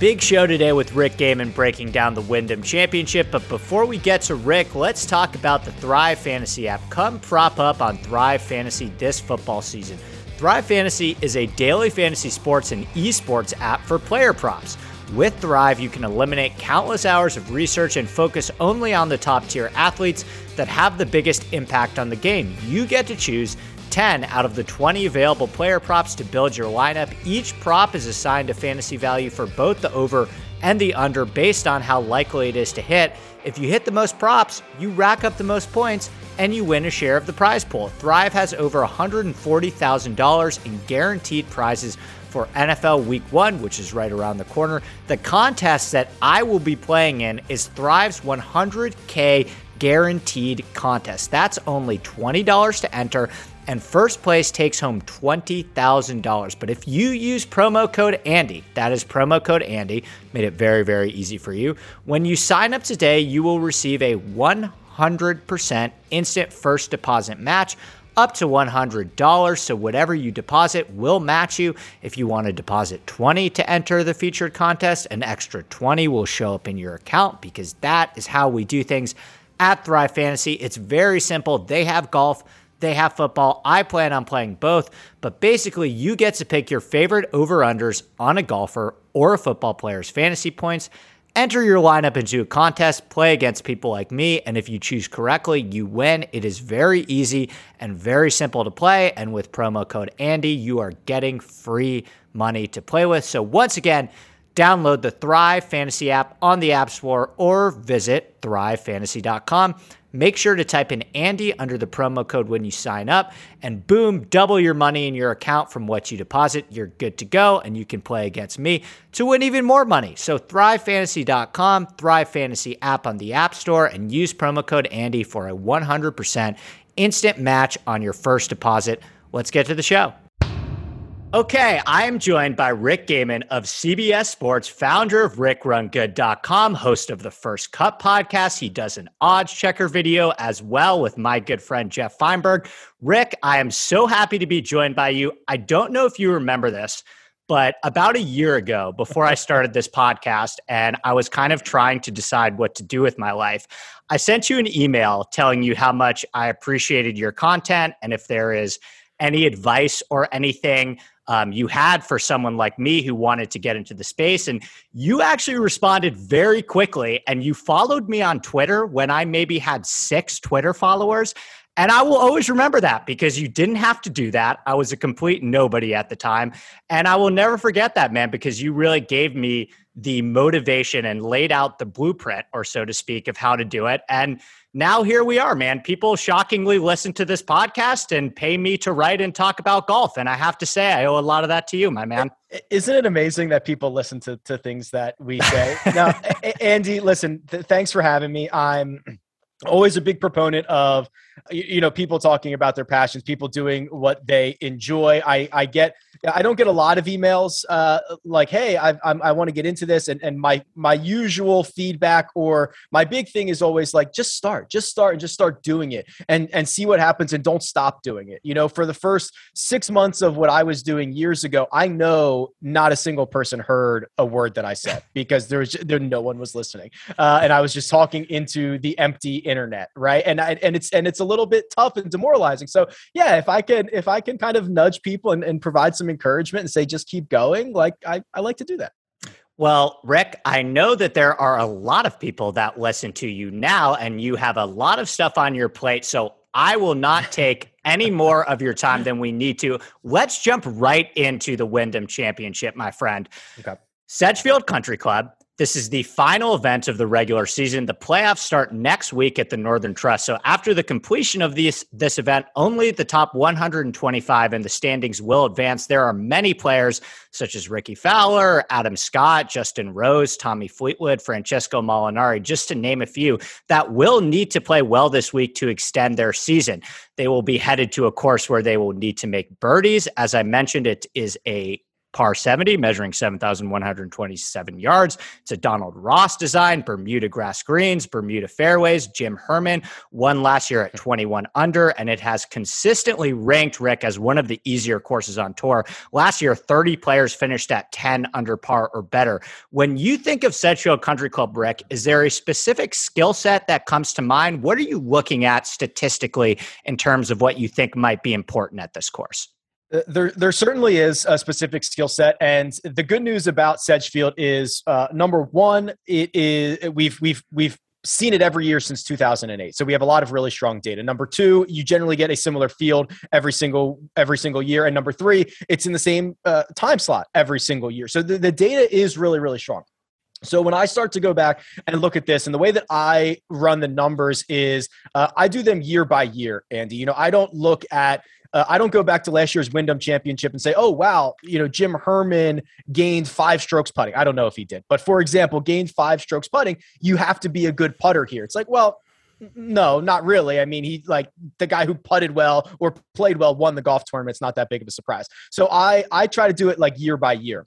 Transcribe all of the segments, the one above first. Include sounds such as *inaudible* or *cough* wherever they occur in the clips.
Big show today with Rick Gehman breaking down the Wyndham Championship. But before we get to Rick, let's talk about the Thrive Fantasy app. Come prop up on Thrive Fantasy this football season. Thrive Fantasy is a daily fantasy sports and esports app for player props. With Thrive, you can eliminate countless hours of research and focus only on the top tier athletes that have the biggest impact on the game. You get to choose 10 out of the 20 available player props to build your lineup. Each prop is assigned a fantasy value for both the over and the under based on how likely it is to hit. If you hit the most props, you rack up the most points and you win a share of the prize pool. Thrive has over $140,000 in guaranteed prizes for NFL Week 1, which is right around the corner. The contest that I will be playing in is Thrive's 100K guaranteed contest. That's only $20 to enter and first place takes home $20,000. But if you use promo code Andy, that is promo code Andy, made it very, very easy for you. When you sign up today, you will receive a 100% instant first deposit match up to $100. So whatever you deposit will match you. If you want to deposit 20 to enter the featured contest, an extra 20 will show up in your account because that is how we do things at Thrive Fantasy. It's very simple. They have golf, they have football. I plan on playing both, but basically, you get to pick your favorite over unders on a golfer or a football player's fantasy points. Enter your lineup into a contest, play against people like me, and if you choose correctly, you win. It is very easy and very simple to play. And with promo code Andy, you are getting free money to play with. So, once again, download the Thrive Fantasy app on the App Store or visit thrivefantasy.com. Make sure to type in Andy under the promo code when you sign up, and boom, double your money in your account from what you deposit. You're good to go, and you can play against me to win even more money. So, thrivefantasy.com, Thrive Fantasy app on the App Store, and use promo code Andy for a 100% instant match on your first deposit. Let's get to the show. Okay, I am joined by Rick Gehman of CBS Sports, founder of RickRunGood.com, host of the First Cut podcast. He does an odds checker video as well with my good friend Jeff Feinberg. Rick, I am so happy to be joined by you. I don't know if you remember this, but about a year ago, before I started this podcast, and I was kind of trying to decide what to do with my life, I sent you an email telling you how much I appreciated your content and if there is any advice or anything um, you had for someone like me who wanted to get into the space. And you actually responded very quickly and you followed me on Twitter when I maybe had six Twitter followers. And I will always remember that because you didn't have to do that. I was a complete nobody at the time. And I will never forget that, man, because you really gave me the motivation and laid out the blueprint, or so to speak, of how to do it. And now here we are, man. People shockingly listen to this podcast and pay me to write and talk about golf. And I have to say, I owe a lot of that to you, my man. Isn't it amazing that people listen to, to things that we say? *laughs* now, Andy, listen, th- thanks for having me. I'm always a big proponent of you know people talking about their passions people doing what they enjoy i i get i don't get a lot of emails uh, like hey i I'm, i want to get into this and and my my usual feedback or my big thing is always like just start just start and just start doing it and and see what happens and don't stop doing it you know for the first six months of what i was doing years ago i know not a single person heard a word that i said *laughs* because there was there no one was listening uh, and i was just talking into the empty internet right and I, and it's and it's a little bit tough and demoralizing. So yeah, if I can if I can kind of nudge people and, and provide some encouragement and say just keep going, like I, I like to do that. Well, Rick, I know that there are a lot of people that listen to you now, and you have a lot of stuff on your plate. So I will not take any more of your time than we need to. Let's jump right into the Wyndham Championship, my friend. Okay. Sedgefield Country Club this is the final event of the regular season. The playoffs start next week at the Northern Trust. So after the completion of this this event, only the top 125 in the standings will advance. There are many players such as Rickie Fowler, Adam Scott, Justin Rose, Tommy Fleetwood, Francesco Molinari, just to name a few, that will need to play well this week to extend their season. They will be headed to a course where they will need to make birdies. As I mentioned, it is a par 70, measuring 7,127 yards. It's a Donald Ross design, Bermuda grass greens, Bermuda fairways. Jim Herman won last year at 21 under, and it has consistently ranked Rick as one of the easier courses on tour. Last year, 30 players finished at 10 under par or better. When you think of Sedgefield Country Club, Rick, is there a specific skill set that comes to mind? What are you looking at statistically in terms of what you think might be important at this course? Uh, there, there certainly is a specific skill set, and the good news about Sedgefield is uh, number one, it is we've we've we've seen it every year since 2008 so we have a lot of really strong data. Number two you generally get a similar field every single every single year and number three it's in the same uh, time slot every single year. So the, the data is really really strong so when I start to go back and look at this, and the way that I run the numbers is uh, I do them year by year, Andy. You know, I don't look at uh, I don't go back to last year's Wyndham Championship and say, "Oh wow, you know Jim Herman gained five strokes putting." I don't know if he did, but for example, gained five strokes putting. You have to be a good putter here. It's like, well, no, not really. I mean, he like the guy who putted well or played well won the golf tournament. It's not that big of a surprise. So I I try to do it like year by year.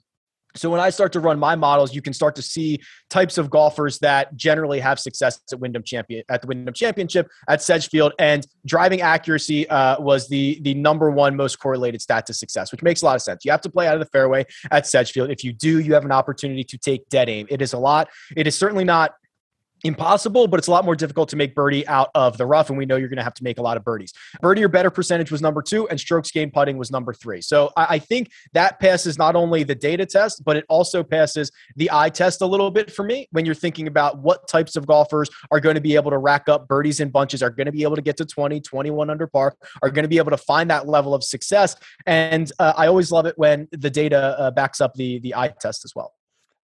So when I start to run my models, you can start to see types of golfers that generally have success at Wyndham Champion at the Wyndham Championship at Sedgefield, and driving accuracy uh, was the the number one most correlated stat to success, which makes a lot of sense. You have to play out of the fairway at Sedgefield. If you do, you have an opportunity to take dead aim. It is a lot. It is certainly not impossible, but it's a lot more difficult to make birdie out of the rough. And we know you're going to have to make a lot of birdies. Birdie or better percentage was number two, and strokes gained putting was number three. So I, I, think that passes not only the data test, but it also passes the eye test a little bit for me when you're thinking about what types of golfers are going to be able to rack up birdies in bunches, are going to be able to get to 20, 21 under par, are going to be able to find that level of success. And uh, I always love it when the data uh, backs up the, the eye test as well.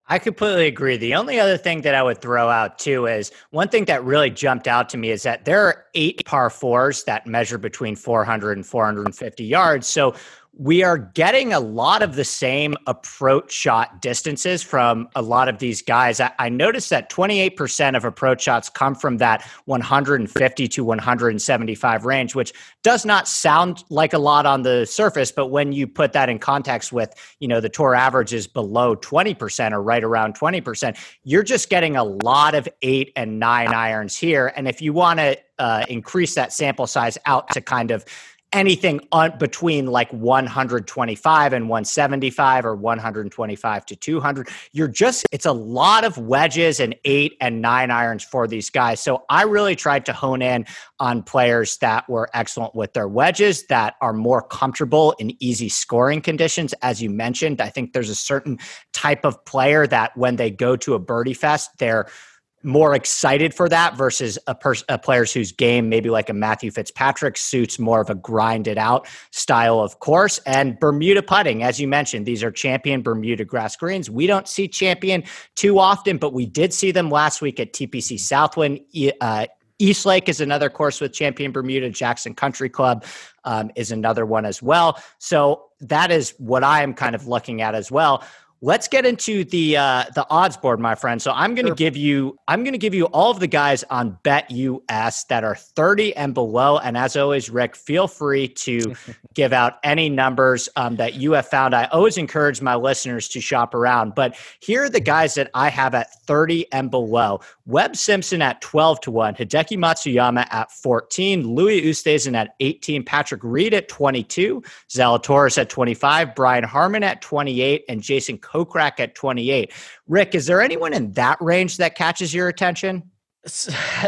I completely agree. The only other thing that I would throw out too is one thing that really jumped out to me is that there are eight par fours that measure between 400 and 450 yards. So we are getting a lot of the same approach shot distances from a lot of these guys. I, I, noticed that 28% of approach shots come from that 150 to 175 range, which does not sound like a lot on the surface, but when you put that in context with, you know, the tour average is below 20% or right around 20%, you're just getting a lot of eight and nine irons here. And if you want to uh, increase that sample size out to kind of anything on between like 125 and 175 or 125 to 200 you're just it's a lot of wedges and eight and nine irons for these guys. So i really tried to hone in on players that were excellent with their wedges that are more comfortable in easy scoring conditions. As you mentioned i think there's a certain type of player that when they go to a birdie fest they're more excited for that versus a, person, a players whose game maybe like a Matthew Fitzpatrick suits more of a grinded out style of course and Bermuda putting as you mentioned these are champion Bermuda grass greens we don't see champion too often but we did see them last week at TPC Southwind uh, East Lake is another course with Champion Bermuda. Jackson Country Club um, is another one as well. So that is what I am kind of looking at as well. Let's get into the uh, the odds board, my friend. So I'm going to sure. give you I'm going to give you all of the guys on Bet US that are 30 and below. And as always, Rick, feel free to *laughs* give out any numbers um, that you have found. I always encourage my listeners to shop around, but here are the guys that I have at 30 and below. Webb Simpson at 12 to 1, Hideki Matsuyama at 14, Louis Oosthuizen at 18, Patrick Reed at 22, Zalatoris at 25, Brian Harman at 28, and Jason Kokrak at 28. Rick, is there anyone in that range that catches your attention? *laughs*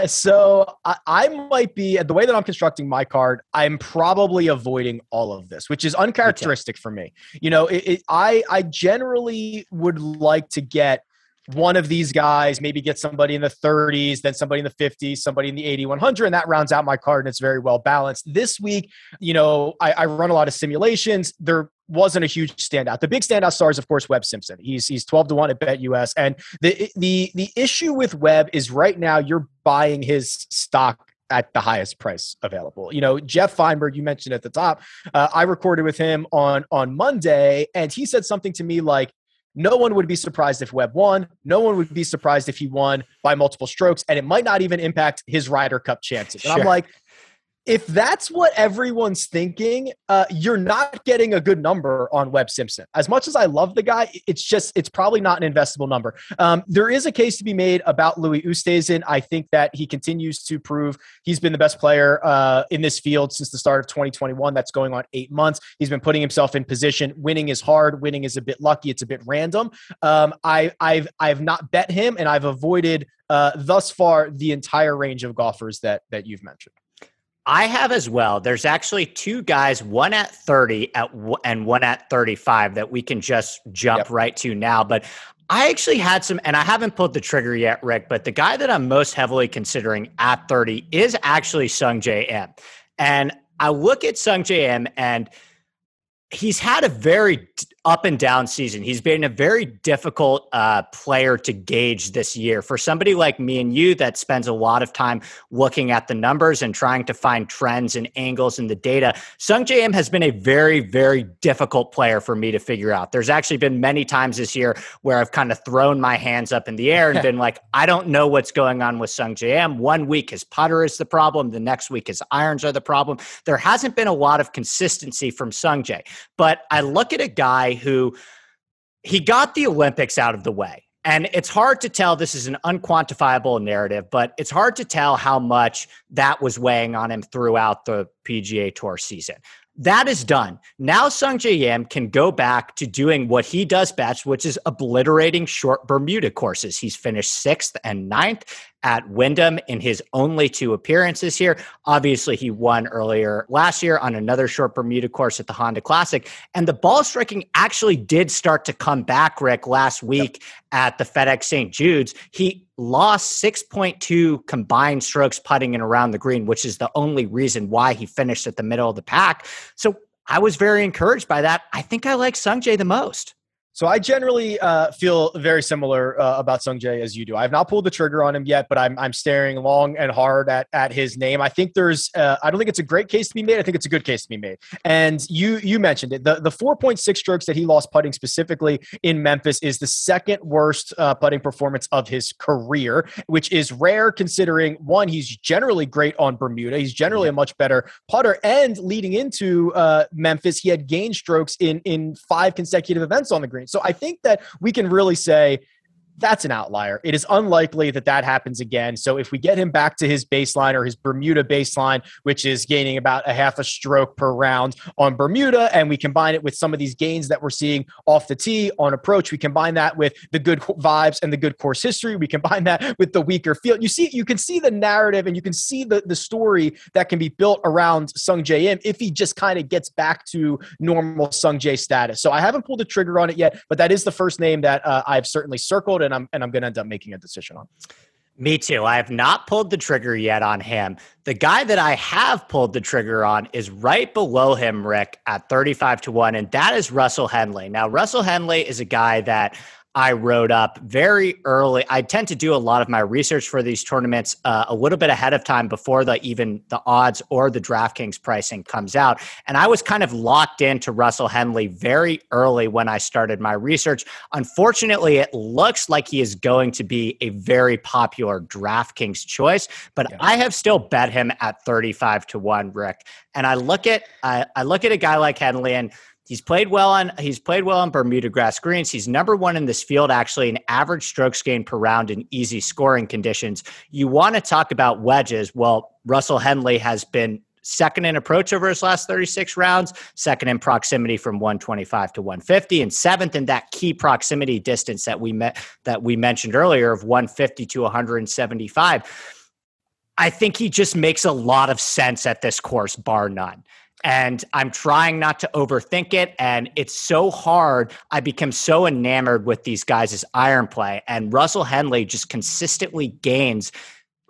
So I, I, might be the way that I'm constructing my card. I'm probably avoiding all of this, which is uncharacteristic okay. for me. You know, it, it, I I generally would like to get one of these guys, maybe get somebody in the 30s, then somebody in the 50s, somebody in the 80, 100, and that rounds out my card and it's very well balanced. This week, you know, I, I run a lot of simulations. There wasn't a huge standout. The big standout star is, of course, Webb Simpson. He's he's 12 to 1 at Bet US. And the the the issue with Webb is right now you're buying his stock at the highest price available. You know, Jeff Feinberg, you mentioned at the top, uh, I recorded with him on on Monday, and he said something to me like, no one would be surprised if Webb won. No one would be surprised if he won by multiple strokes, and it might not even impact his Ryder Cup chances. And sure. I'm like, if that's what everyone's thinking, uh, you're not getting a good number on Webb Simpson. As much as I love the guy, it's just it's probably not an investable number. Um, there is a case to be made about Louis Oosthuizen. I think that he continues to prove he's been the best player uh, in this field since the start of 2021. That's going on eight months. He's been putting himself in position. Winning is hard. Winning is a bit lucky. It's a bit random. Um, I, I've I've not bet him, and I've avoided uh, thus far the entire range of golfers that that you've mentioned. I have as well. There's actually two guys, one at 30 at and one at 35 that we can just jump yep. right to now. But I actually had some, and I haven't pulled the trigger yet, Rick. But the guy that I'm most heavily considering at 30 is actually Sungjae Im, and I look at Sungjae Im and he's had a very up and down season. He's been a very difficult uh, player to gauge this year for somebody like me and you that spends a lot of time looking at the numbers and trying to find trends and angles in the data. Sungjae Im has been a very, very difficult player for me to figure out. There's actually been many times this year where I've kind of thrown my hands up in the air and *laughs* been like, I don't know what's going on with Sungjae Im. One week his putter is the problem, the next week his irons are the problem. There hasn't been a lot of consistency from Sung Sungjae, but I look at a guy who he got the Olympics out of the way. And it's hard to tell, this is an unquantifiable narrative, but it's hard to tell how much that was weighing on him throughout the PGA Tour season. That is done. Now Sungjae Im can go back to doing what he does best, which is obliterating short Bermuda courses. He's finished sixth and ninth at Wyndham in his only two appearances here. Obviously, he won earlier last year on another short Bermuda course at the Honda Classic. And the ball striking actually did start to come back, Rick, last week yep. at the FedEx St. Jude's. He lost 6.2 combined strokes putting and around the green, which is the only reason why he finished at the middle of the pack. So I was very encouraged by that. I think I like Sungjae the most. So I generally uh, feel very similar uh, about Sung Jae as you do. I have not pulled the trigger on him yet, but I'm I'm staring long and hard at at his name. I think there's uh, I don't think it's a great case to be made. I think it's a good case to be made. And you you mentioned it. The the 4.6 strokes that he lost putting specifically in Memphis is the second worst uh, putting performance of his career, which is rare considering one he's generally great on Bermuda. He's generally a much better putter, and leading into uh, Memphis, he had gained strokes in in five consecutive events on the green. So I think that we can really say that's an outlier. It is unlikely that that happens again. So if we get him back to his baseline or his Bermuda baseline, which is gaining about a half a stroke per round on Bermuda, and we combine it with some of these gains that we're seeing off the tee on approach, we combine that with the good vibes and the good course history. We combine that with the weaker field. You see, you can see the narrative and you can see the, the story that can be built around Sungjae Im if he just kind of gets back to normal Sung Sungjae status. So I haven't pulled the trigger on it yet, but that is the first name that uh, I've certainly circled and I'm and I'm going to end up making a decision on. Me too. I have not pulled the trigger yet on him. The guy that I have pulled the trigger on is right below him, Rick, at 35 to 1, and that is Russell Henley. Now, Russell Henley is a guy that I wrote up very early. I tend to do a lot of my research for these tournaments uh, a little bit ahead of time before the even the odds or the DraftKings pricing comes out. And I was kind of locked into Russell Henley very early when I started my research. Unfortunately, it looks like he is going to be a very popular DraftKings choice, but yeah. I have still bet him at 35 to 1, Rick. And I look at uh, I look at a guy like Henley and He's played well on he's played well on Bermuda grass greens. He's number one in this field actually in average strokes gained per round in easy scoring conditions. You want to talk about wedges? Well, Russell Henley has been second in approach over his last 36 rounds, second in proximity from 125 to 150, and seventh in that key proximity distance that we met that we mentioned earlier of 150 to 175. I think he just makes a lot of sense at this course, bar none and I'm trying not to overthink it. And it's so hard. I become so enamored with these guys' iron play. And Russell Henley just consistently gains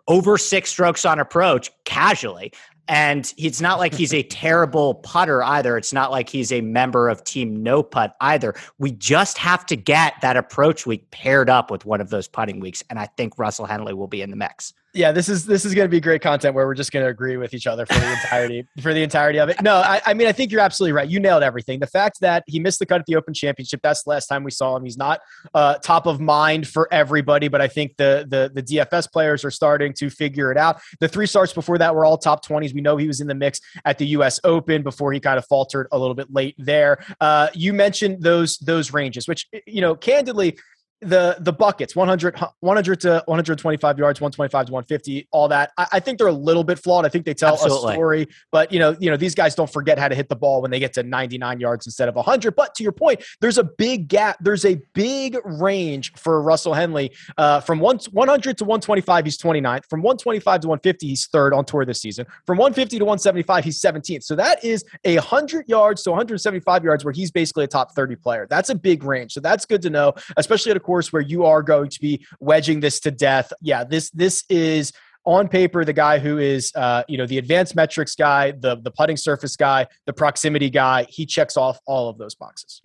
over six strokes on approach casually. And it's not like he's a *laughs* terrible putter either. It's not like he's a member of Team No Putt either. We just have to get that approach week paired up with one of those putting weeks. And I think Russell Henley will be in the mix. Yeah, this is this is going to be great content where we're just going to agree with each other for the entirety *laughs* for the entirety of it. No, I, I, mean I think you're absolutely right. You nailed everything. The fact that he missed the cut at the Open Championship that's the last time we saw him. He's not uh, top of mind for everybody, but I think the the the DFS players are starting to figure it out. The three starts before that were all top twenties. We know he was in the mix at the U.S. Open before he kind of faltered a little bit late there. Uh, you mentioned those those ranges, which you know candidly the the buckets 100 100 to 125 yards 125 to 150 all that. I, I, think they're a little bit flawed. I think they tell Absolutely. a story but you know you know these guys don't forget how to hit the ball when they get to 99 yards instead of 100 but to your point there's a big gap there's a big range for russell henley. Uh, from one, 100 to 125 he's 29th from 125 to 150 he's third on tour this season. From 150 to 175 he's 17th so that is a 100 yards to 175 yards where he's basically a top 30 player. That's a big range. So that's good to know especially at a course where you are going to be wedging this to death. Yeah, this this is on paper the guy who is uh, you know the advanced metrics guy, the the putting surface guy, the proximity guy. He checks off all of those boxes.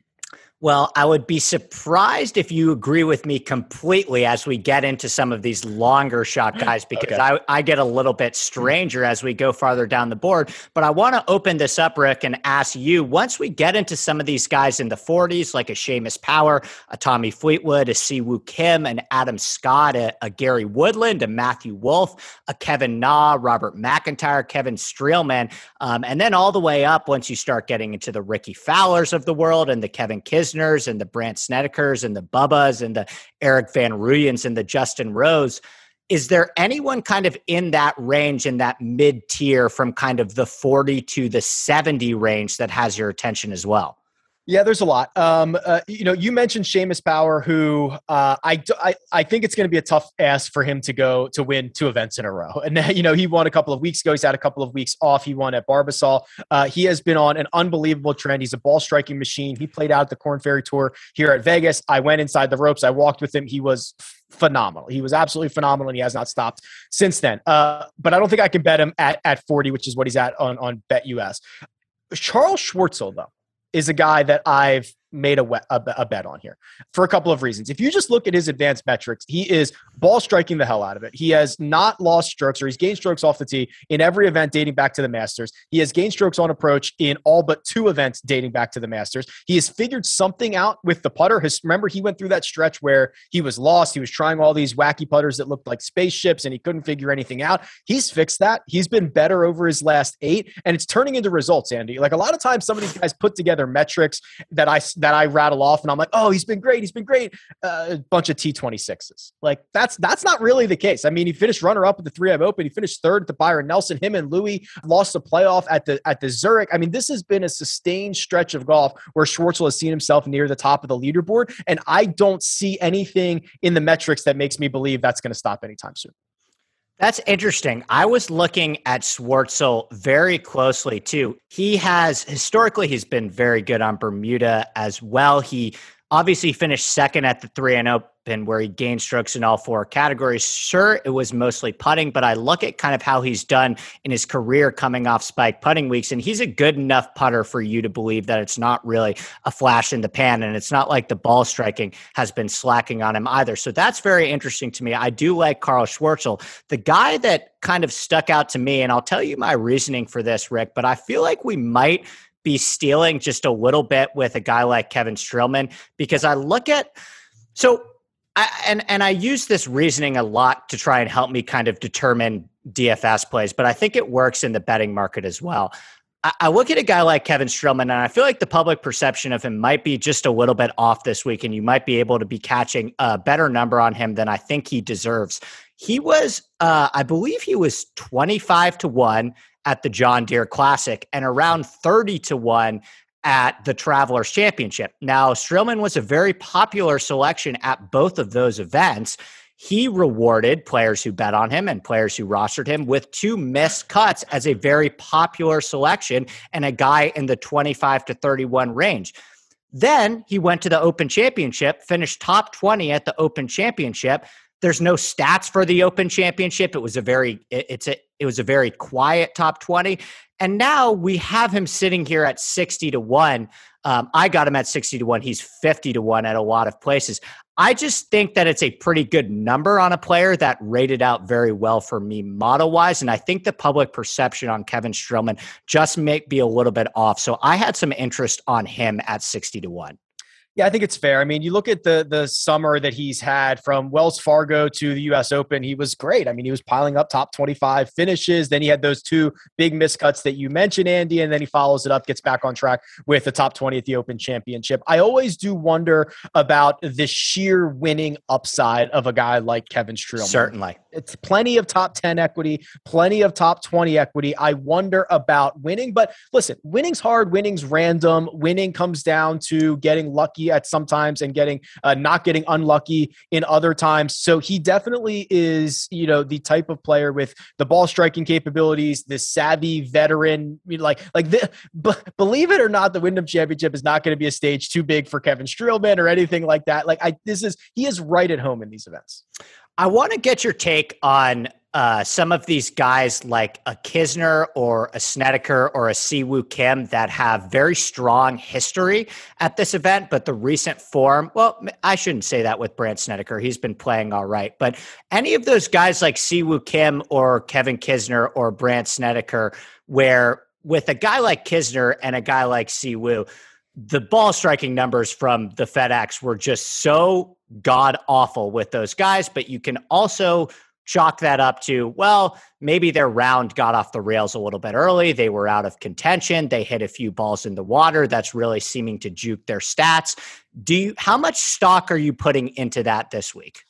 Well, I would be surprised if you agree with me completely as we get into some of these longer shot guys because okay. I, I get a little bit stranger as we go farther down the board. But I want to open this up, Rick, and ask you once we get into some of these guys in the 40s, like a Seamus Power, a Tommy Fleetwood, a Siwoo Kim, an Adam Scott, a, a Gary Woodland, a Matthew Wolff, a Kevin Na, Robert MacIntyre, Kevin Streelman, um, and then all the way up once you start getting into the Rickie Fowlers of the world and the Kevin Kis And the Brandt Snedekers and the Bubbas and the Eric van Rooyens and the Justin Rose. Is there anyone kind of in that range, in that mid tier from kind of the 40 to the 70 range that has your attention as well? Yeah, there's a lot. Um, uh, you know, you mentioned Seamus Power, who uh, I, I I think it's going to be a tough ask for him to go to win two events in a row. *laughs* And you know, he won a couple of weeks ago. He's had a couple of weeks off. He won at Barbasol. Uh, he has been on an unbelievable trend. He's a ball striking machine. He played out at the Korn Ferry Tour here at Vegas. I went inside the ropes. I walked with him. He was phenomenal. He was absolutely phenomenal, and he has not stopped since then. Uh, but I don't think I can bet him at at 40, which is what he's at on on BetUS. Charles Schwartzel, though is a guy that I've made a, a, a, bet on here for a couple of reasons. If you just look at his advanced metrics, he is ball striking the hell out of it. He has not lost strokes or he's gained strokes off the tee in every event dating back to the Masters. He has gained strokes on approach in all but two events dating back to the Masters. He has figured something out with the putter. His, remember, he went through that stretch where he was lost. He was trying all these wacky putters that looked like spaceships and he couldn't figure anything out. He's fixed that. He's been better over his last eight and it's turning into results, Andy. Like a lot of times, some of these guys put together metrics that I that I rattle off, and I'm like, oh, he's been great, he's been great. Uh, a bunch of T26s. Like that's that's not really the case. I mean, he finished runner up at the 3M Open. He finished third at the Byron Nelson. Him and Louis lost the playoff at the at the Zurich. I mean, this has been a sustained stretch of golf where Schwartzel has seen himself near the top of the leaderboard, and I don't see anything in the metrics that makes me believe that's going to stop anytime soon. That's interesting. I was looking at Schwartzel very closely too. He has historically he's been very good on Bermuda as well. He obviously finished second at the 3 and oh Open where he gained strokes in all four categories. Sure, it was mostly putting, but I look at kind of how he's done in his career coming off spike putting weeks, and he's a good enough putter for you to believe that it's not really a flash in the pan, and it's not like the ball striking has been slacking on him either. So that's very interesting to me. I do like Charl Schwartzel. The guy that kind of stuck out to me, and I'll tell you my reasoning for this, Rick, but I feel like we might be stealing just a little bit with a guy like Kevin Streelman because I look at so And and I use this reasoning a lot to try and help me kind of determine DFS plays, but I think it works in the betting market as well. I, I look at a guy like Kevin Streelman, and I feel like the public perception of him might be just a little bit off this week, and you might be able to be catching a better number on him than I think he deserves. He was, uh, I believe, he was twenty five to one at the John Deere Classic and around thirty to one at the Travelers Championship. Now, Streelman was a very popular selection at both of those events. He rewarded players who bet on him and players who rostered him with two missed cuts as a very popular selection and a guy in the 25 to 31 range. Then he went to the Open Championship, finished top 20 at the Open Championship. There's no stats for the Open Championship. It was a very it's a it was a very quiet top 20 And now we have him sitting here at 60 to 1. Um, I got him at 60 to 1. He's 50 to 1 at a lot of places. I just think that it's a pretty good number on a player that rated out very well for me model wise. And I think the public perception on Kevin Streelman just may be a little bit off. So I had some interest on him at 60 to 1. Yeah, I think it's fair. I mean, you look at the the summer that he's had from Wells Fargo to the U.S. Open. He was great. I mean, he was piling up top twenty five finishes. Then he had those two big miscuts that you mentioned, Andy, and then he follows it up, gets back on track with the top twenty at the Open Championship. I always do wonder about the sheer winning upside of a guy like Kevin Streelman. Certainly, it's plenty of top ten equity, plenty of top twenty equity. I wonder about winning, but listen, winning's hard. Winning's random. Winning comes down to getting lucky at sometimes and getting uh, not getting unlucky in other times. So he definitely is, you know, the type of player with the ball striking capabilities, the savvy veteran. like, like the, b- believe it or not, the Wyndham Championship is not going to be a stage too big for Kevin Streelman or anything like that. Like, I this is he is right at home in these events. I want to get your take on uh, some of these guys like a Kisner or a Snedeker or a Siwoo Kim that have very strong history at this event, but the recent form, well, I shouldn't say that with Brandt Snedeker. He's been playing all right. But any of those guys like Siwoo Kim or Kevin Kisner or Brandt Snedeker, where with a guy like Kisner and a guy like Siwoo, the ball striking numbers from the FedEx were just so god awful with those guys, but you can also chalk that up to, well, maybe their round got off the rails a little bit early. They were out of contention. They hit a few balls in the water. That's really seeming to juke their stats. Do you, how much stock are you putting into that this week?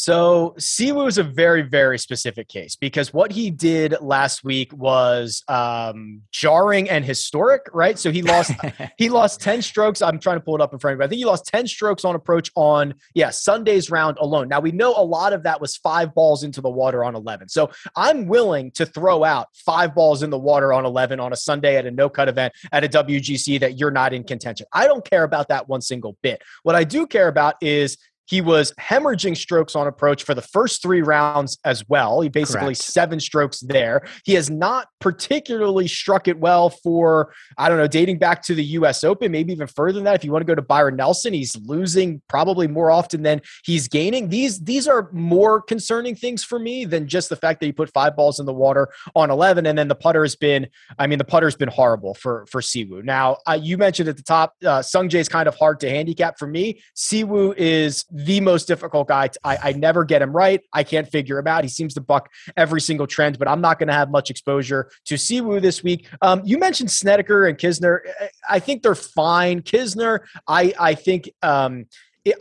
So Siwoo is a very, very specific case because what he did last week was um, jarring and historic, right? So he lost he *laughs* lost 10 strokes. I'm trying to pull it up in front of me. I think he lost 10 strokes on approach on yeah, Sunday's round alone. Now we know a lot of that was five balls into the water on 11. So I'm willing to throw out five balls in the water on 11 on a Sunday at a no cut event at a WGC that you're not in contention. I don't care about that one single bit. What I do care about is he was hemorrhaging strokes on approach for the first three rounds as well. He basically Correct. seven strokes there. He has not particularly struck it well for, I don't know, dating back to the US Open, maybe even further than that. If you want to go to Byron Nelson, he's losing probably more often than he's gaining. These these are more concerning things for me than just the fact that he put five balls in the water on 11. And then the putter has been, I mean, the putter's been horrible for, for Siwoo. Now, uh, you mentioned at the top, uh, Sungjae is kind of hard to handicap for me. Siwoo is the most difficult guy. I, I never get him right. I can't figure him out. He seems to buck every single trend, but I'm not going to have much exposure to Siwoo this week. Um, you mentioned Snedeker and Kisner. I think they're fine. Kisner, I I think um,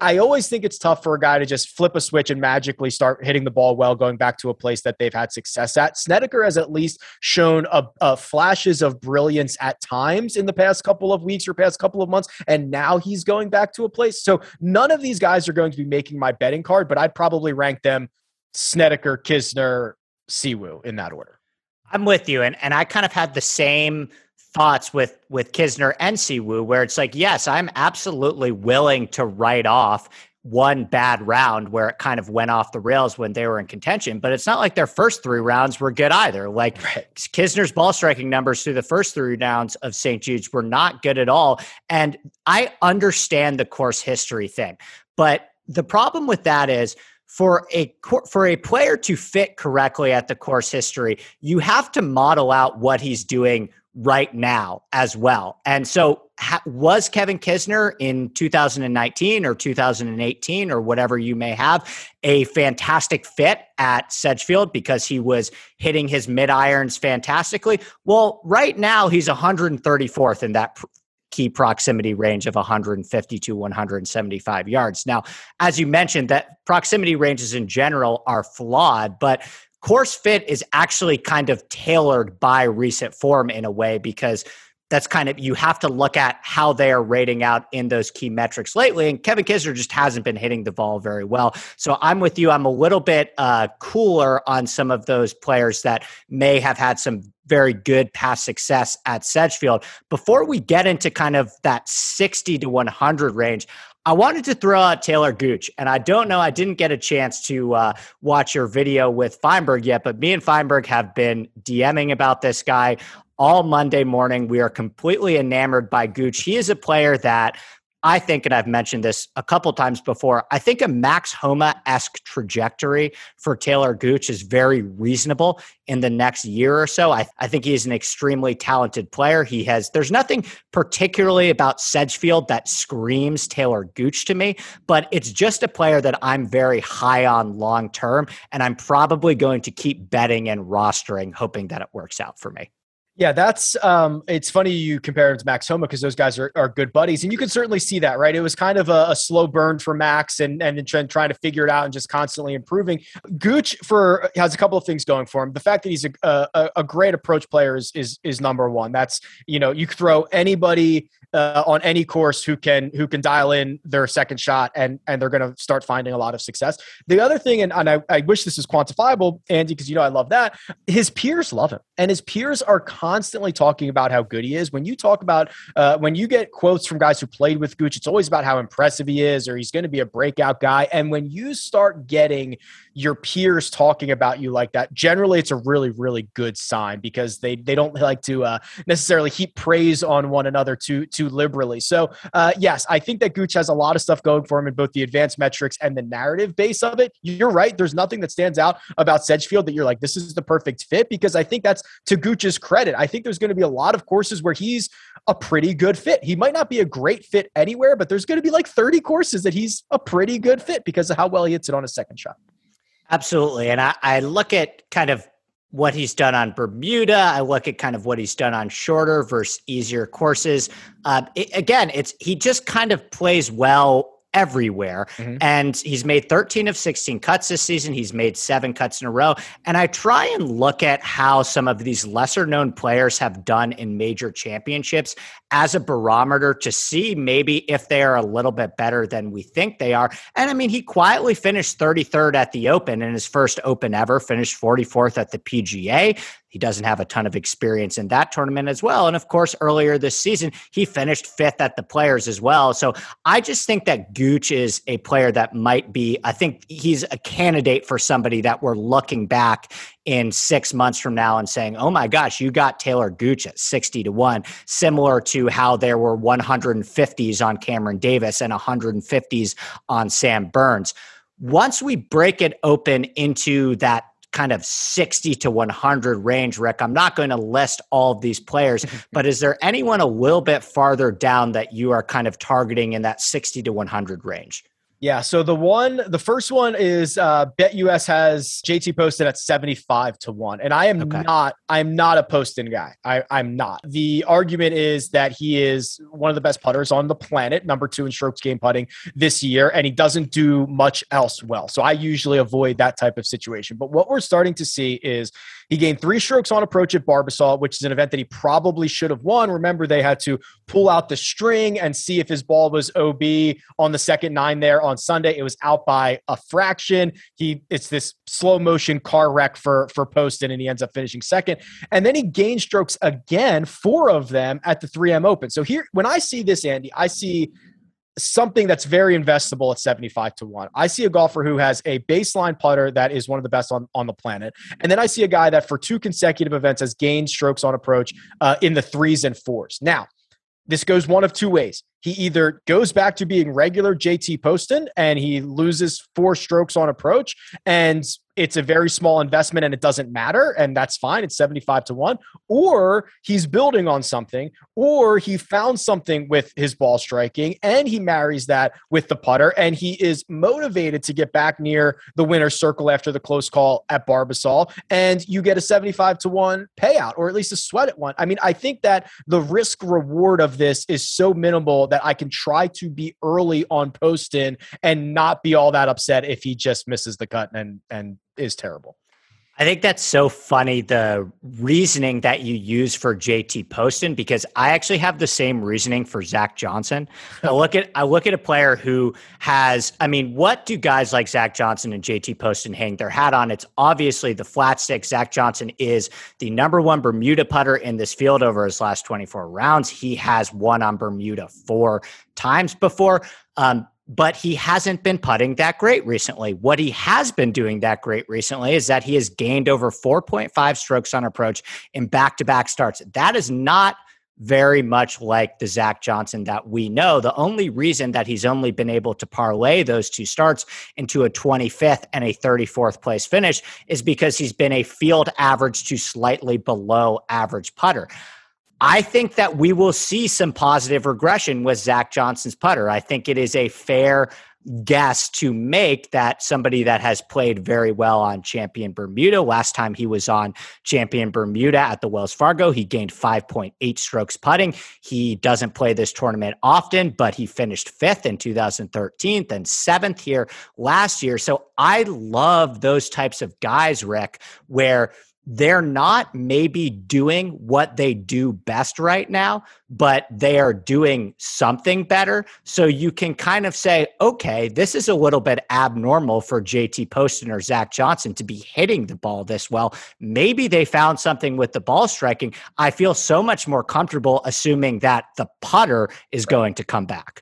I always think it's tough for a guy to just flip a switch and magically start hitting the ball well, going back to a place that they've had success at. Snedeker has at least shown a, a flashes of brilliance at times in the past couple of weeks or past couple of months, and now he's going back to a place. So none of these guys are going to be making my betting card, but I'd probably rank them Snedeker, Kisner, Siwoo in that order. I'm with you, and and I kind of had the same thoughts with with Kisner and Siwoo, where it's like, yes, I'm absolutely willing to write off one bad round where it kind of went off the rails when they were in contention, but it's not like their first three rounds were good either. Like right. Kisner's ball striking numbers through the first three rounds of St. Jude's were not good at all. And I understand the course history thing, but the problem with that is for a for a player to fit correctly at the course history, you have to model out what he's doing right now as well. And so, ha- was Kevin Kisner in 2019 or 2018 or whatever you may have a fantastic fit at Sedgefield because he was hitting his mid irons fantastically? Well, right now he's 134th in that pr- key proximity range of 150 to 175 yards. Now, as you mentioned, that proximity ranges in general are flawed, but course fit is actually kind of tailored by recent form in a way because that's kind of you have to look at how they are rating out in those key metrics lately. And Kevin Kisner just hasn't been hitting the ball very well. So I'm with you. I'm a little bit uh, cooler on some of those players that may have had some very good past success at Sedgefield. Before we get into kind of that 60 to 100 range, I wanted to throw out Taylor Gooch, and I don't know, I didn't get a chance to uh, watch your video with Feinberg yet, but me and Feinberg have been DMing about this guy all Monday morning. We are completely enamored by Gooch. He is a player that I think, and I've mentioned this a couple times before, I think a Max Homa esque trajectory for Taylor Gooch is very reasonable in the next year or so. I, I think he's an extremely talented player. He has, there's nothing particularly about Sedgefield that screams Taylor Gooch to me, but it's just a player that I'm very high on long term. And I'm probably going to keep betting and rostering, hoping that it works out for me. Yeah, that's um it's funny you compare him to Max Homa because those guys are, are good buddies. And you can certainly see that, right? It was kind of a, a slow burn for Max and and trying, trying to figure it out and just constantly improving. Gooch for has a couple of things going for him. The fact that he's a, a, a great approach player is, is is number one. That's you know, you throw anybody uh, on any course who can who can dial in their second shot and and they're going to start finding a lot of success. The other thing, and, and I, I wish this is quantifiable, Andy, because you know I love that. His peers love him, and his peers are constantly talking about how good he is. When you talk about uh, when you get quotes from guys who played with Gooch, it's always about how impressive he is, or he's going to be a breakout guy. And when you start getting your peers talking about you like that, generally it's a really really good sign because they they don't like to uh, necessarily heap praise on one another too too liberally. So uh, yes, I think that Gooch has a lot of stuff going for him in both the advanced metrics and the narrative base of it. You're right. There's nothing that stands out about Sedgefield that you're like this is the perfect fit because I think that's to Gooch's credit. I think there's going to be a lot of courses where he's a pretty good fit. He might not be a great fit anywhere, but there's going to be like 30 courses that he's a pretty good fit because of how well he hits it on a second shot. Absolutely. And I, I look at kind of what he's done on Bermuda. I look at kind of what he's done on shorter versus easier courses. Uh, it, again, it's he just kind of plays well everywhere. Mm-hmm. And he's made 13 of 16 cuts this season. He's made seven cuts in a row. And I try and look at how some of these lesser known players have done in major championships as a barometer to see maybe if they are a little bit better than we think they are. And I mean, he quietly finished 33rd at the Open in his first Open ever, finished 44th at the PGA. He doesn't have a ton of experience in that tournament as well. And of course, earlier this season, he finished fifth at the players as well. So I just think that Gooch is a player that might be, I think he's a candidate for somebody that we're looking back in six months from now and saying, oh my gosh, you got Taylor Gooch at 60 to 1, similar to how there were 150s on Cameron Davis and 150s on Sam Burns. Once we break it open into that kind of 60 to 100 range, Rick. I'm not going to list all of these players, *laughs* but is there anyone a little bit farther down that you are kind of targeting in that 60 to 100 range? Yeah. So the one, the first one is uh, BetUS has JT Poston at 75 to 1. And I am okay. not, I'm not a Poston guy. I, I'm not. The argument is that he is one of the best putters on the planet, number two in strokes game putting this year, and he doesn't do much else well. So I usually avoid that type of situation. But what we're starting to see is he gained three strokes on approach at Barbasol, which is an event that he probably should have won. Remember, they had to pull out the string and see if his ball was OB on the second nine there on Sunday. It was out by a fraction. He it's this slow motion car wreck for for Poston, and he ends up finishing second. And then he gained strokes again, four of them at the 3M Open. So here, when I see this, Andy, I see something that's very investable at 75 to 1. I see a golfer who has a baseline putter that is one of the best on, on the planet. And then I see a guy that for two consecutive events has gained strokes on approach uh, in the threes and fours. Now, this goes one of two ways. He either goes back to being regular JT Poston and he loses four strokes on approach and it's a very small investment and it doesn't matter and that's fine. It's 75 to 1 or he's building on something or he found something with his ball striking and he marries that with the putter and he is motivated to get back near the winner's circle after the close call at Barbasol and you get a 75 to 1 payout or at least a sweat at one. I mean I think that the risk reward of this is so minimal that I can try to be early on Poston and not be all that upset if he just misses the cut and and is terrible. I think that's so funny the reasoning that you use for JT Poston because I actually have the same reasoning for Zach Johnson. *laughs* I look at I look at a player who has I mean, what do guys like Zach Johnson and JT Poston hang their hat on? It's obviously the flat stick. Zach Johnson is the number one Bermuda putter in this field over his last 24 rounds. He has won on Bermuda four times before. Um, but he hasn't been putting that great recently. What he has been doing that great recently is that he has gained over 4.5 strokes on approach in back to back starts. That is not very much like the Zach Johnson that we know. The only reason that he's only been able to parlay those two starts into a 25th and a 34th place finish is because he's been a field average to slightly below average putter. I think that we will see some positive regression with Zach Johnson's putter. I think it is a fair guess to make that somebody that has played very well on Champion Bermuda. Last time he was on Champion Bermuda at the Wells Fargo, he gained 5.8 strokes putting. He doesn't play this tournament often, but he finished fifth in 2013 and seventh here last year. So I love those types of guys, Rick, where they're not maybe doing what they do best right now, but they are doing something better. So you can kind of say, okay, this is a little bit abnormal for JT Poston or Zach Johnson to be hitting the ball this well. Maybe they found something with the ball striking. I feel so much more comfortable assuming that the putter is going to come back.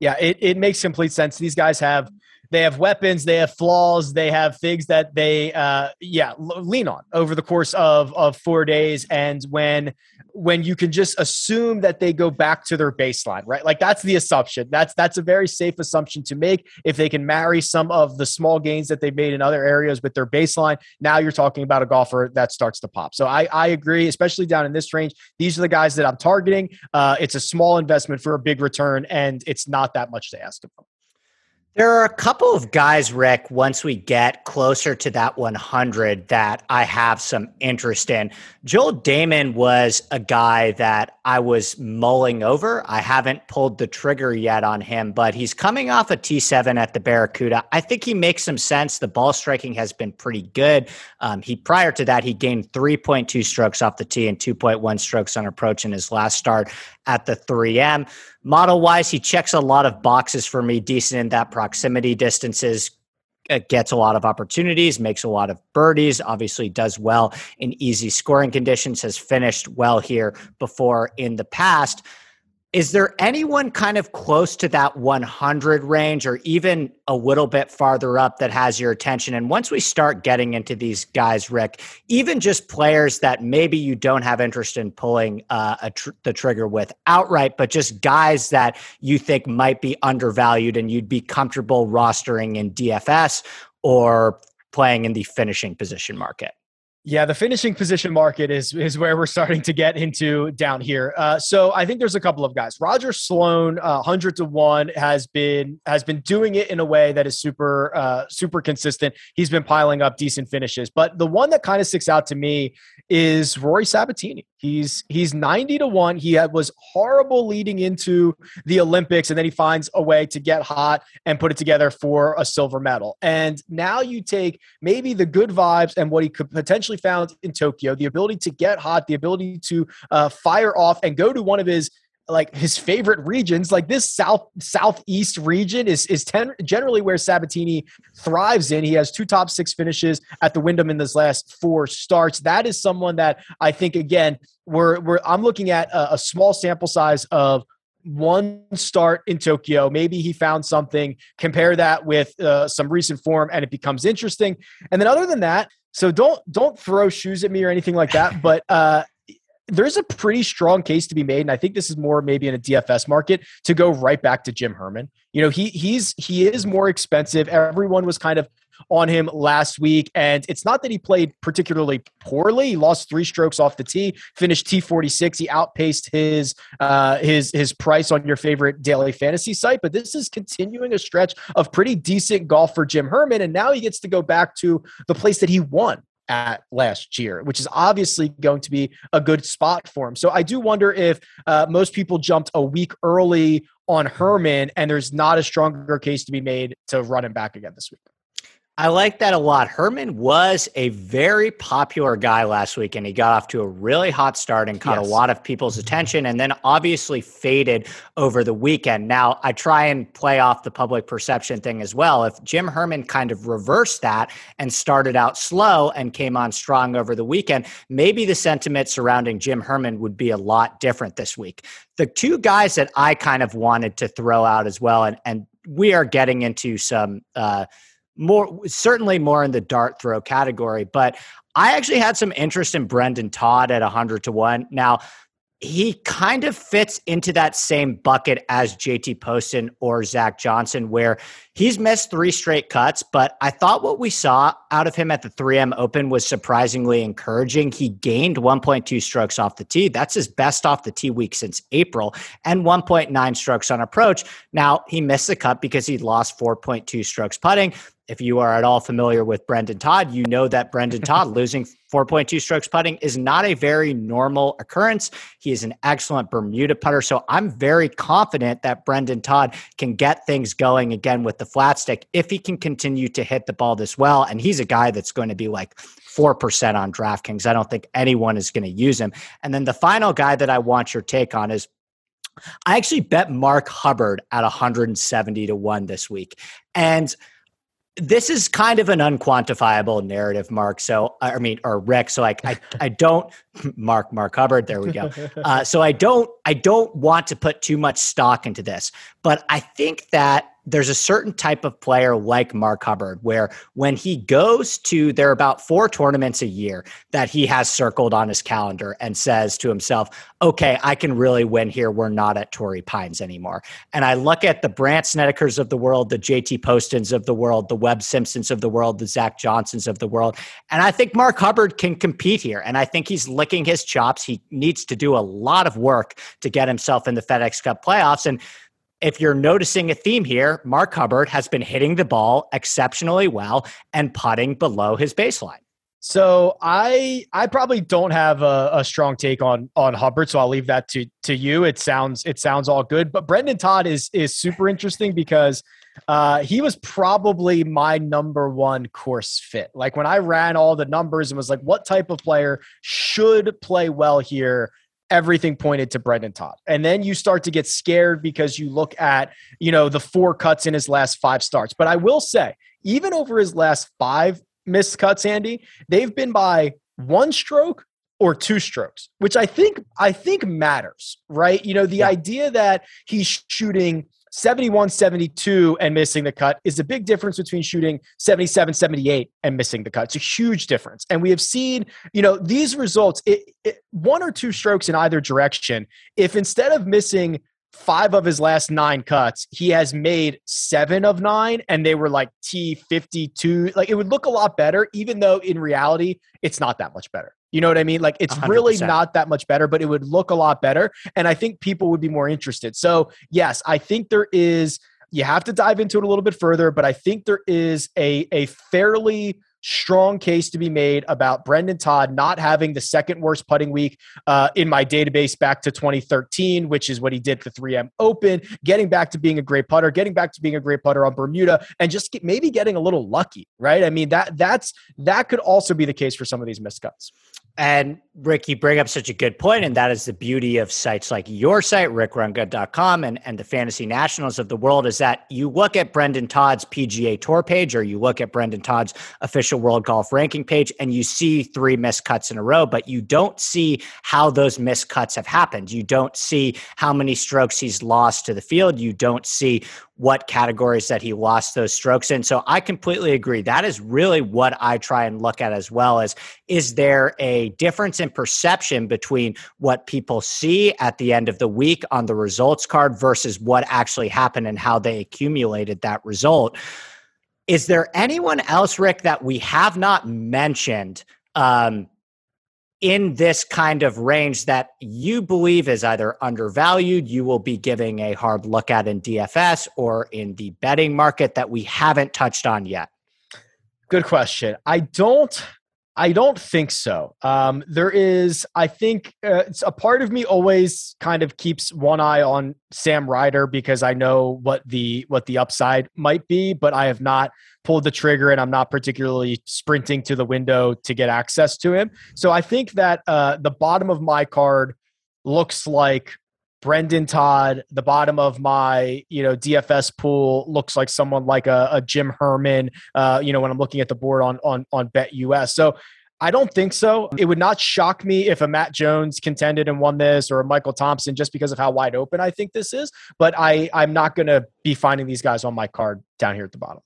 Yeah, it, it makes complete sense. These guys have they have weapons, they have flaws, they have things that they, uh, yeah, lean on over the course of of four days. And when when you can just assume that they go back to their baseline, right? Like that's the assumption. That's that's a very safe assumption to make. If they can marry some of the small gains that they've made in other areas with their baseline, now you're talking about a golfer that starts to pop. So I I agree, especially down in this range. These are the guys that I'm targeting. Uh, it's a small investment for a big return, and it's not that much to ask of them. There are a couple of guys, Rick, once we get closer to that 100 that I have some interest in. Joel Dahmen was a guy that I was mulling over. I haven't pulled the trigger yet on him, but he's coming off a T7 at the Barracuda. I think he makes some sense. The ball striking has been pretty good. Um, he prior to that, he gained 3.2 strokes off the tee and 2.1 strokes on approach in his last start at the 3M. Model wise, he checks a lot of boxes for me, decent in that proximity distances, gets a lot of opportunities, makes a lot of birdies, obviously does well in easy scoring conditions, has finished well here before in the past. Is there anyone kind of close to that 100 range or even a little bit farther up that has your attention? And once we start getting into these guys, Rick, even just players that maybe you don't have interest in pulling uh, tr- the trigger with outright, but just guys that you think might be undervalued and you'd be comfortable rostering in DFS or playing in the finishing position market? Yeah, the finishing position market is is where we're starting to get into down here. Uh, so I think there's a couple of guys. Roger Sloan, uh, hundred to one, has been has been doing it in a way that is super uh, super consistent. He's been piling up decent finishes, but the one that kind of sticks out to me is Rory Sabatini. He's he's 90 to 1. He had, was horrible leading into the Olympics and then he finds a way to get hot and put it together for a silver medal. And now you take maybe the good vibes and what he could potentially found in Tokyo, the ability to get hot, the ability to uh, fire off and go to one of his like his favorite regions like this south southeast region is is ten, generally where sabatini thrives in he has two top six finishes at the wyndham in his last four starts that is someone that i think again we're, we're i'm looking at a, a small sample size of one start in Tokyo. Maybe he found something. Compare that with uh, some recent form, and it becomes interesting. And then, other than that, so don't don't throw shoes at me or anything like that. *laughs* But uh, there's a pretty strong case to be made, and I think this is more maybe in a DFS market to go right back to Jim Herman. You know, he he's he is more expensive. Everyone was kind of on him last week, and it's not that he played particularly poorly. He lost three strokes off the tee, finished T46. He outpaced his uh, his his price on your favorite daily fantasy site. But this is continuing a stretch of pretty decent golf for Jim Herman, and now he gets to go back to the place that he won at last year, which is obviously going to be a good spot for him. So I do wonder if uh, most people jumped a week early on Herman, and there's not a stronger case to be made to run him back again this week. I like that a lot. Herman was a very popular guy last week, and he got off to a really hot start and caught yes. a lot of people's attention, and then obviously faded over the weekend. Now, I try and play off the public perception thing as well. If Jim Herman kind of reversed that and started out slow and came on strong over the weekend, maybe the sentiment surrounding Jim Herman would be a lot different this week. The two guys that I kind of wanted to throw out as well, and, and we are getting into some uh, more, certainly more in the dart throw category. But I actually had some interest in Brendon Todd at 100 to 1. Now, he kind of fits into that same bucket as JT Poston or Zach Johnson, where he's missed three straight cuts. But I thought what we saw out of him at the 3M Open was surprisingly encouraging. He gained 1.2 strokes off the tee. That's his best off the tee week since April, and 1.9 strokes on approach. Now, he missed the cut because he lost 4.2 strokes putting if you are at all familiar with Brendon Todd, you know that Brendon Todd *laughs* losing 4.2 strokes putting is not a very normal occurrence. He is an excellent Bermuda putter. So I'm very confident that Brendon Todd can get things going again with the flat stick if he can continue to hit the ball this well. And he's a guy that's going to be like 4% on DraftKings. I don't think anyone is going to use him. And then the final guy that I want your take on is I actually bet Mark Hubbard at 170 to 1 this week. And this is kind of an unquantifiable narrative, Mark. So I mean, or Rick. So like, I, I don't, *laughs* Mark, Mark Hubbard. There we go. *laughs* Uh, so I don't, I don't want to put too much stock into this, but I think that there's a certain type of player like Mark Hubbard where when he goes to there are about four tournaments a year that he has circled on his calendar and says to himself, "Okay, I can really win here. We're not at Torrey Pines anymore." And I look at the Brandt Snedekers of the world, the JT Postons of the world, the Webb Simpsons of the world, the Zach Johnsons of the world, and I think Mark Hubbard can compete here. And I think he's licking his chops. He needs to do a lot of work to get himself in the FedEx Cup playoffs and if you're noticing a theme here, Mark Hubbard has been hitting the ball exceptionally well and putting below his baseline. So I I probably don't have a, a, strong take on on Hubbard, so I'll leave that to to you. It sounds it sounds all good, but Brendon Todd is is super interesting because uh, he was probably my number one course fit. Like when I ran all the numbers and was like, what type of player should play well here? Everything pointed to Brendon Todd. And then you start to get scared because you look at, you know, the four cuts in his last five starts. But I will say, even over his last five missed cuts, Andy, they've been by one stroke or two strokes, which I think I think matters, right? You know, the yeah. idea that he's shooting 71 72 and missing the cut is a big difference between shooting 77 78 and missing the cut. It's a huge difference. And we have seen, you know, these results, it, it, one or two strokes in either direction. If instead of missing five of his last nine cuts, he has made seven of nine, and they were like T52. Like it would look a lot better, even though in reality, it's not that much better. You know what I mean? Like it's 100%. really not that much better, but it would look a lot better. And I think people would be more interested. So, yes, I think there is, you have to dive into it a little bit further, but I think there is a, a fairly strong case to be made about Brendon Todd not having the second worst putting week uh, in my database back to 2013, which is what he did the 3M Open, getting back to being a great putter, getting back to being a great putter on Bermuda, and just get, maybe getting a little lucky, right? I mean that that's that could also be the case for some of these miscuts. And Rick, you bring up such a good point, and that is the beauty of sites like your site, rickrungood.com, and, and the Fantasy Nationals of the world is that you look at Brendon Todd's PGA Tour page or you look at Brendon Todd's official World Golf Ranking page and you see three missed cuts in a row, but you don't see how those missed cuts have happened. You don't see how many strokes he's lost to the field. You don't see what categories that he lost those strokes in. So I completely agree. That is really what I try and look at as well as is there a difference in perception between what people see at the end of the week on the results card versus what actually happened and how they accumulated that result? Is there anyone else, Rick, that we have not mentioned um, in this kind of range that you believe is either undervalued, you will be giving a hard look at in DFS or in the betting market that we haven't touched on yet? Good question. I don't I don't think so. Um, there is, I think, uh, a part of me always kind of keeps one eye on Sam Ryder because I know what the what the upside might be, but I have not pulled the trigger and I'm not particularly sprinting to the window to get access to him. So I think that uh, the bottom of my card looks like Brendon Todd, the bottom of my you know DFS pool looks like someone like a, a Jim Herman. Uh, you know when I'm looking at the board on on on Bet US. So I don't think so. It would not shock me if a Matt Jones contended and won this or a Michael Thompson just because of how wide open I think this is. But I, I'm not going to be finding these guys on my card down here at the bottom.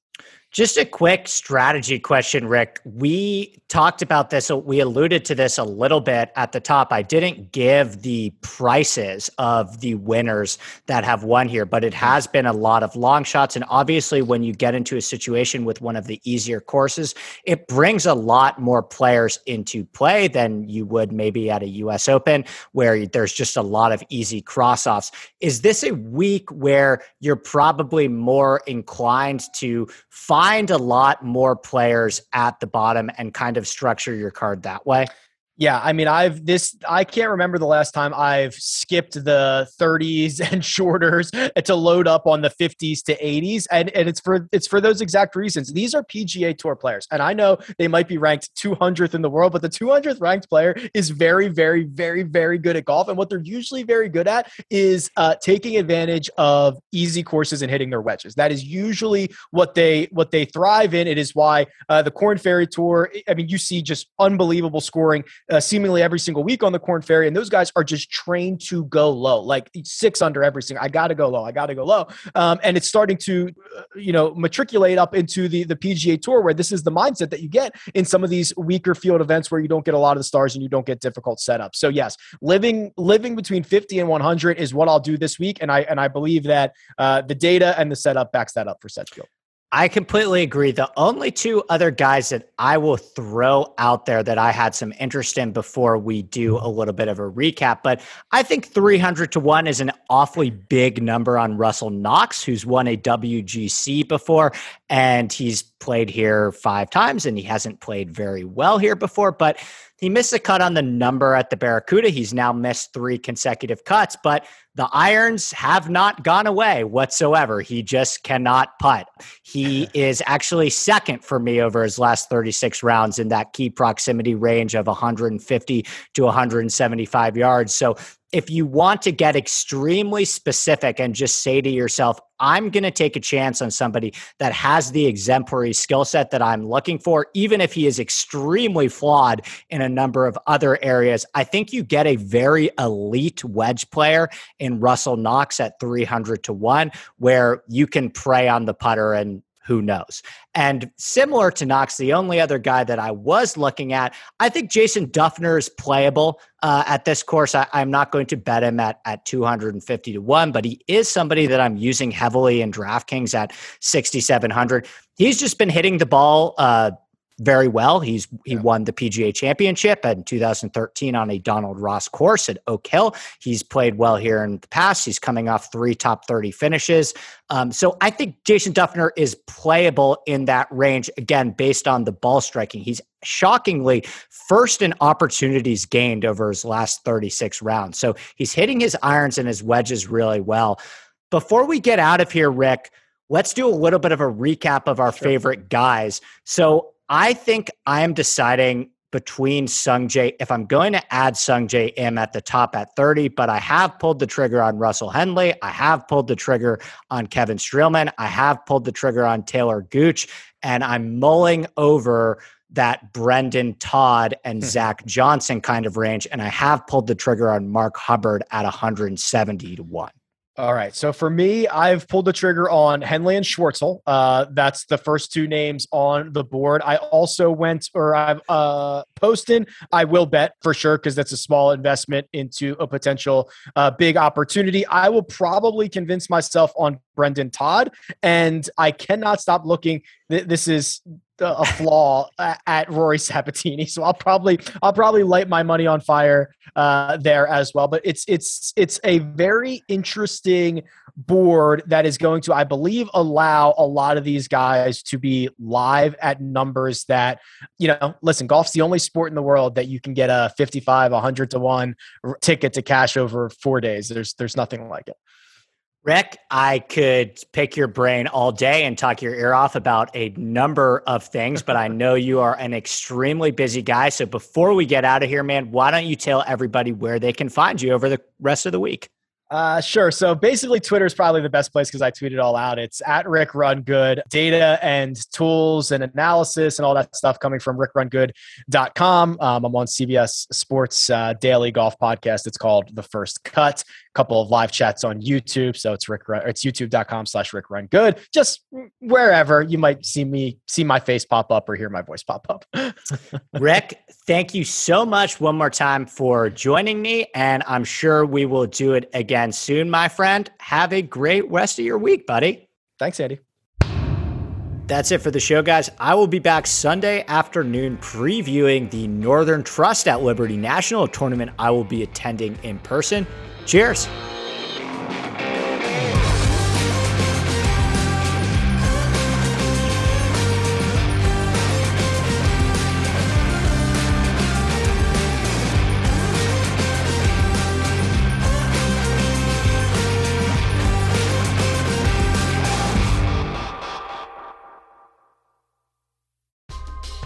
Just a quick strategy question, Rick. We talked about this, we alluded to this a little bit at the top. I didn't give the prices of the winners that have won here, but it has been a lot of long shots. And obviously, when you get into a situation with one of the easier courses, it brings a lot more players into play than you would maybe at a US Open, where there's just a lot of easy cross offs. Is this a week where you're probably more inclined to find find a lot more players at the bottom and kind of structure your card that way. Yeah, I mean, I've this. I can't remember the last time I've skipped the 30s *laughs* and shorters to load up on the 50s to 80s, and and it's for it's for those exact reasons. These are PGA Tour players, and I know they might be ranked 200th in the world, but the 200th ranked player is very, very, very, very good at golf, and what they're usually very good at is uh, taking advantage of easy courses and hitting their wedges. That is usually what they what they thrive in. It is why uh, the Korn Ferry Tour. I mean, you see just unbelievable scoring uh, seemingly every single week on the Korn Ferry, and those guys are just trained to go low, like six under every single. I got to go low. I got to go low, um, and it's starting to, uh, you know, matriculate up into the the PGA Tour, where this is the mindset that you get in some of these weaker field events where you don't get a lot of the stars and you don't get difficult setups. So yes, living living between 50 and 100 is what I'll do this week, and I and I believe that uh, the data and the setup backs that up for Sedgefield. I completely agree. The only two other guys that I will throw out there that I had some interest in before we do a little bit of a recap, but I think 300 to 1 is an awfully big number on Russell Knox, who's won a WGC before, and he's played here five times and he hasn't played very well here before, but he missed a cut on the number at the Barracuda. He's now missed three consecutive cuts, but the irons have not gone away whatsoever. He just cannot putt. He *laughs* is actually second for me over his last 36 rounds in that key proximity range of 150 to 175 yards. So if you want to get extremely specific and just say to yourself, I'm going to take a chance on somebody that has the exemplary skill set that I'm looking for, even if he is extremely flawed in a number of other areas, I think you get a very elite wedge player in Russell Knox at 300 to 1, where you can prey on the putter and who knows? And similar to Knox, the only other guy that I was looking at, I think Jason Dufner is playable uh, at this course. I, am not going to bet him at, at 250 to 1, but he is somebody that I'm using heavily in DraftKings at 6,700. He's just been hitting the ball uh, very well. He's he yeah. won the PGA Championship in 2013 on a Donald Ross course at Oak Hill. He's played well here in the past. He's coming off three top 30 finishes. Um, so I think Jason Dufner is playable in that range again based on the ball striking. He's shockingly first in opportunities gained over his last 36 rounds. So he's hitting his irons and his wedges really well. Before we get out of here, Rick, let's do a little bit of a recap of our sure. favorite guys. So I think I am deciding between Sung Sungjae if I'm going to add Sungjae Im at the top at 30, but I have pulled the trigger on Russell Henley. I have pulled the trigger on Kevin Streelman. I have pulled the trigger on Taylor Gooch, and I'm mulling over that Brendon Todd and hmm. Zach Johnson kind of range, and I have pulled the trigger on Mark Hubbard at 170 to 1. All right. So for me, I've pulled the trigger on Henley and Schwartzel. Uh, that's the first two names on the board. I also went, or I've uh, Poston. I will bet for sure because that's a small investment into a potential uh, big opportunity. I will probably convince myself on Brendon Todd, and I cannot stop looking. This is a flaw at Rory Sabatini. So I'll probably I'll probably light my money on fire uh, there as well. But it's it's it's a very interesting board that is going to, I believe, allow a lot of these guys to be live at numbers that, you know, listen, golf's the only sport in the world that you can get a 55, 100 to 1 ticket to cash over four days. There's there's nothing like it. Rick, I could pick your brain all day and talk your ear off about a number of things, but I know you are an extremely busy guy. So before we get out of here, man, why don't you tell everybody where they can find you over the rest of the week? Uh, sure. So basically, Twitter is probably the best place because I tweet it all out. It's at Rick Run Good. Data and tools and analysis and all that stuff coming from rickrungood.com. Um, I'm on CBS Sports uh, Daily Golf Podcast. It's called The First Cut. Couple of live chats on YouTube. So it's Rick. It's YouTube.com slash Rick Run Good. Just wherever you might see me, see my face pop up or hear my voice pop up. *laughs* Rick, thank you so much one more time for joining me, and I'm sure we will do it again again soon, my friend. Have a great rest of your week, buddy. Thanks, Andy. That's it for the show, guys. I will be back Sunday afternoon previewing the Northern Trust at Liberty National, tournament I will be attending in person. Cheers.